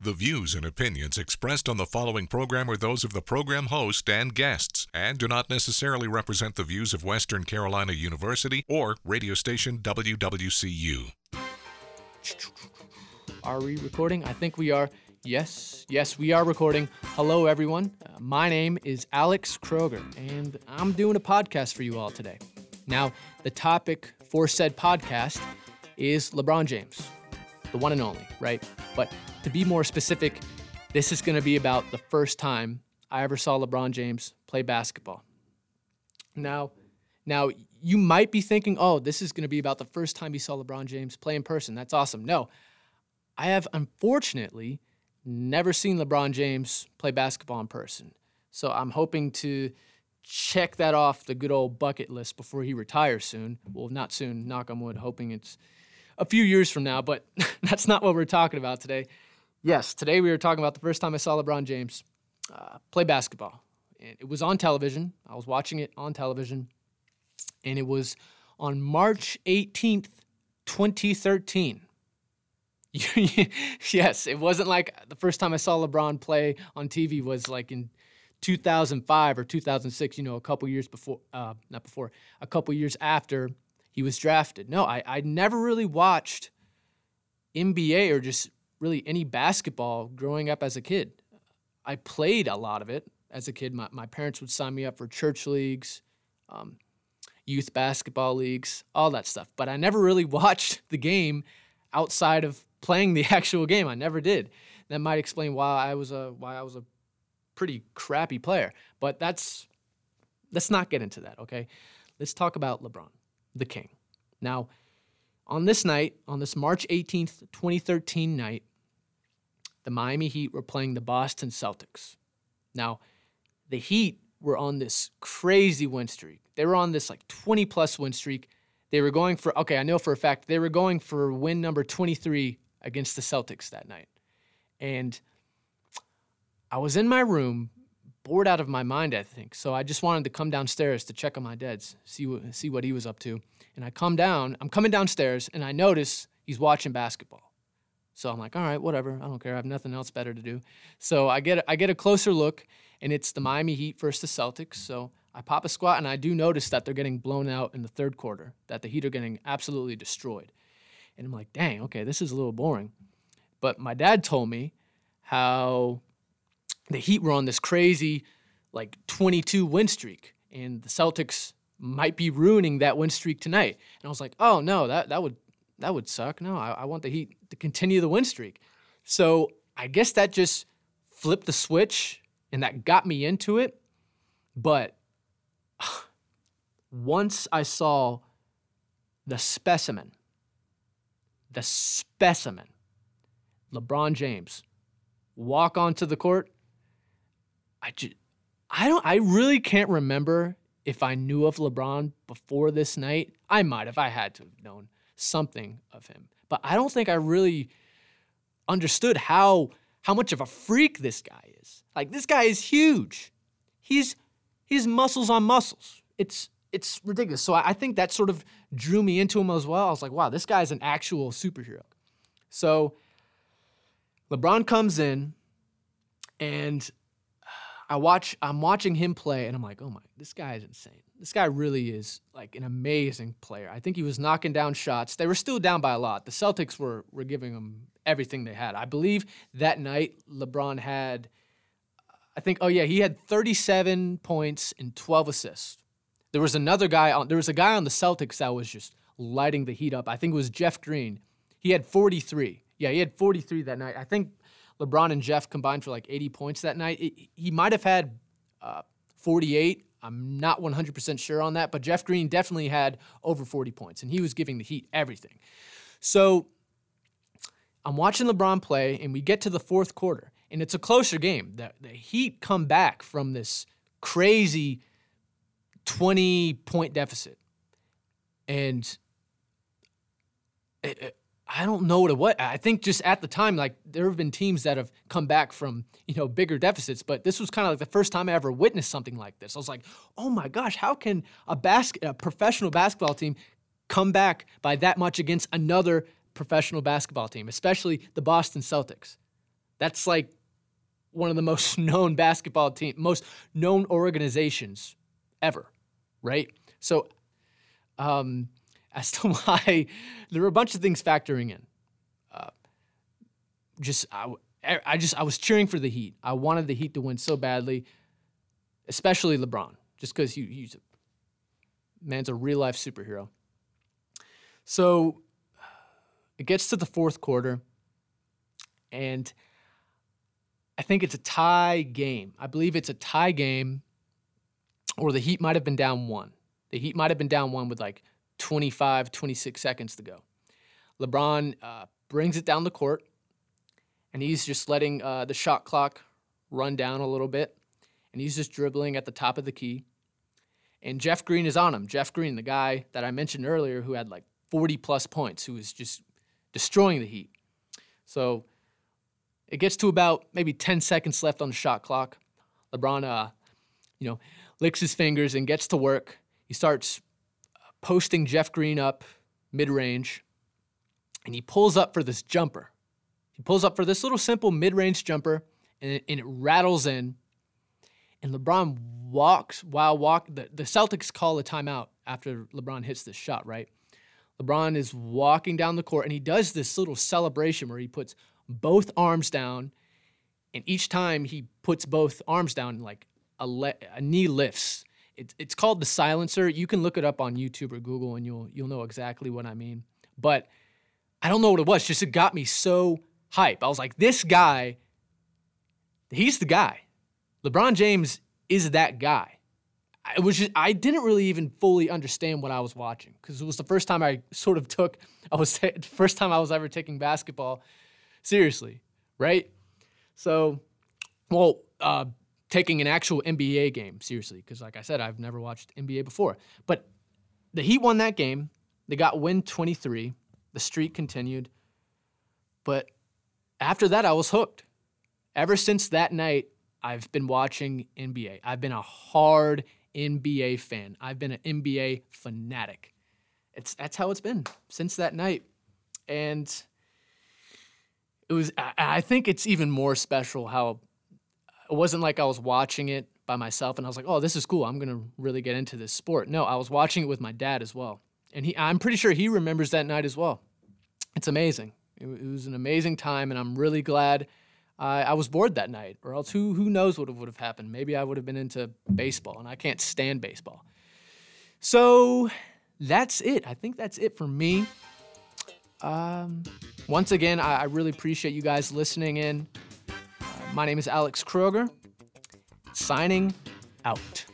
The views and opinions expressed on the following program are those of the program host and guests and do not necessarily represent the views of Western Carolina University or radio station WWCU. Are we recording? I think we are. Yes, yes, we are recording. Hello, everyone. Uh, my name is Alex Kroger, and I'm doing a podcast for you all today. Now, the topic for said podcast is LeBron James, the one and only, right? But to be more specific, this is going to be about the first time I ever saw LeBron James play basketball. Now, now you might be thinking, "Oh, this is going to be about the first time you saw LeBron James play in person." That's awesome. No. I have unfortunately never seen LeBron James play basketball in person. So I'm hoping to check that off the good old bucket list before he retires soon. Well, not soon, knock on wood, hoping it's a few years from now, but that's not what we're talking about today. Yes, today we were talking about the first time I saw LeBron James uh, play basketball. And it was on television. I was watching it on television, and it was on March 18th, 2013. yes, it wasn't like the first time I saw LeBron play on TV was like in 2005 or 2006, you know, a couple years before, uh, not before, a couple years after he was drafted. No, I, I never really watched NBA or just really any basketball growing up as a kid. I played a lot of it as a kid. My, my parents would sign me up for church leagues, um, youth basketball leagues, all that stuff. But I never really watched the game outside of playing the actual game. I never did. That might explain why I was a why I was a pretty crappy player. But that's let's not get into that, okay? Let's talk about LeBron, the king. Now, on this night, on this March 18th, 2013 night, the Miami Heat were playing the Boston Celtics. Now, the Heat were on this crazy win streak. They were on this like 20 plus win streak. They were going for, okay, I know for a fact, they were going for win number 23 against the Celtics that night. And I was in my room, bored out of my mind, I think. So I just wanted to come downstairs to check on my dad's, see what, see what he was up to. And I come down, I'm coming downstairs, and I notice he's watching basketball. So I'm like, all right, whatever. I don't care. I have nothing else better to do. So I get I get a closer look, and it's the Miami Heat versus the Celtics. So I pop a squat, and I do notice that they're getting blown out in the third quarter. That the Heat are getting absolutely destroyed. And I'm like, dang, okay, this is a little boring. But my dad told me how the Heat were on this crazy, like 22 win streak, and the Celtics might be ruining that win streak tonight. And I was like, oh no, that that would that would suck. No, I, I want the Heat to continue the win streak. So I guess that just flipped the switch and that got me into it. But once I saw the specimen, the specimen, LeBron James, walk onto the court, I just, I don't, I really can't remember if I knew of LeBron before this night. I might have, I had to have known something of him. But I don't think I really understood how how much of a freak this guy is. Like this guy is huge. He's he's muscles on muscles. It's it's ridiculous. So I think that sort of drew me into him as well. I was like, wow, this guy's an actual superhero. So LeBron comes in and I watch I'm watching him play and I'm like, "Oh my, this guy is insane." this guy really is like an amazing player. I think he was knocking down shots. They were still down by a lot. The Celtics were were giving him everything they had. I believe that night LeBron had I think oh yeah, he had 37 points and 12 assists. There was another guy on there was a guy on the Celtics that was just lighting the heat up. I think it was Jeff Green. He had 43. Yeah, he had 43 that night. I think LeBron and Jeff combined for like 80 points that night. It, he might have had uh, 48 I'm not 100% sure on that, but Jeff Green definitely had over 40 points, and he was giving the Heat everything. So I'm watching LeBron play, and we get to the fourth quarter, and it's a closer game. The, the Heat come back from this crazy 20 point deficit. And I don't know what it was. I think just at the time, like there have been teams that have come back from you know bigger deficits, but this was kind of like the first time I ever witnessed something like this. I was like, oh my gosh, how can a basket, a professional basketball team, come back by that much against another professional basketball team, especially the Boston Celtics? That's like one of the most known basketball team, most known organizations ever, right? So, um, as to why there were a bunch of things factoring in. Uh, just I, I just I was cheering for the Heat. I wanted the Heat to win so badly, especially LeBron, just because he, he's a man's a real life superhero. So it gets to the fourth quarter, and I think it's a tie game. I believe it's a tie game, or the Heat might have been down one. The Heat might have been down one with like 25, 26 seconds to go. LeBron uh, brings it down the court, and he's just letting uh, the shot clock run down a little bit, and he's just dribbling at the top of the key. And Jeff Green is on him. Jeff Green, the guy that I mentioned earlier, who had like 40 plus points, who was just destroying the Heat. So it gets to about maybe 10 seconds left on the shot clock. LeBron, uh, you know, licks his fingers and gets to work. He starts posting Jeff Green up mid range, and he pulls up for this jumper. He pulls up for this little simple mid range jumper, and it, and it rattles in. And LeBron walks while walk. The, the Celtics call a timeout after LeBron hits this shot, right? LeBron is walking down the court and he does this little celebration where he puts both arms down, and each time he puts both arms down, like a, le- a knee lifts. It, it's called the silencer. You can look it up on YouTube or Google, and you'll you'll know exactly what I mean. But I don't know what it was. Just it got me so hype. I was like, this guy, he's the guy. LeBron James is that guy. It was just, I didn't really even fully understand what I was watching because it was the first time I sort of took I was the first time I was ever taking basketball seriously, right? So, well, uh, taking an actual NBA game seriously because, like I said, I've never watched NBA before. But the Heat won that game. They got win 23. The streak continued. But after that, I was hooked. Ever since that night, I've been watching NBA. I've been a hard NBA fan. I've been an NBA fanatic. It's that's how it's been since that night. And it was I, I think it's even more special how it wasn't like I was watching it by myself and I was like, "Oh, this is cool. I'm going to really get into this sport." No, I was watching it with my dad as well. And he I'm pretty sure he remembers that night as well. It's amazing. It, it was an amazing time and I'm really glad I, I was bored that night, or else who who knows what would have happened? Maybe I would have been into baseball, and I can't stand baseball. So that's it. I think that's it for me. Um, once again, I, I really appreciate you guys listening in. My name is Alex Kroger, signing out.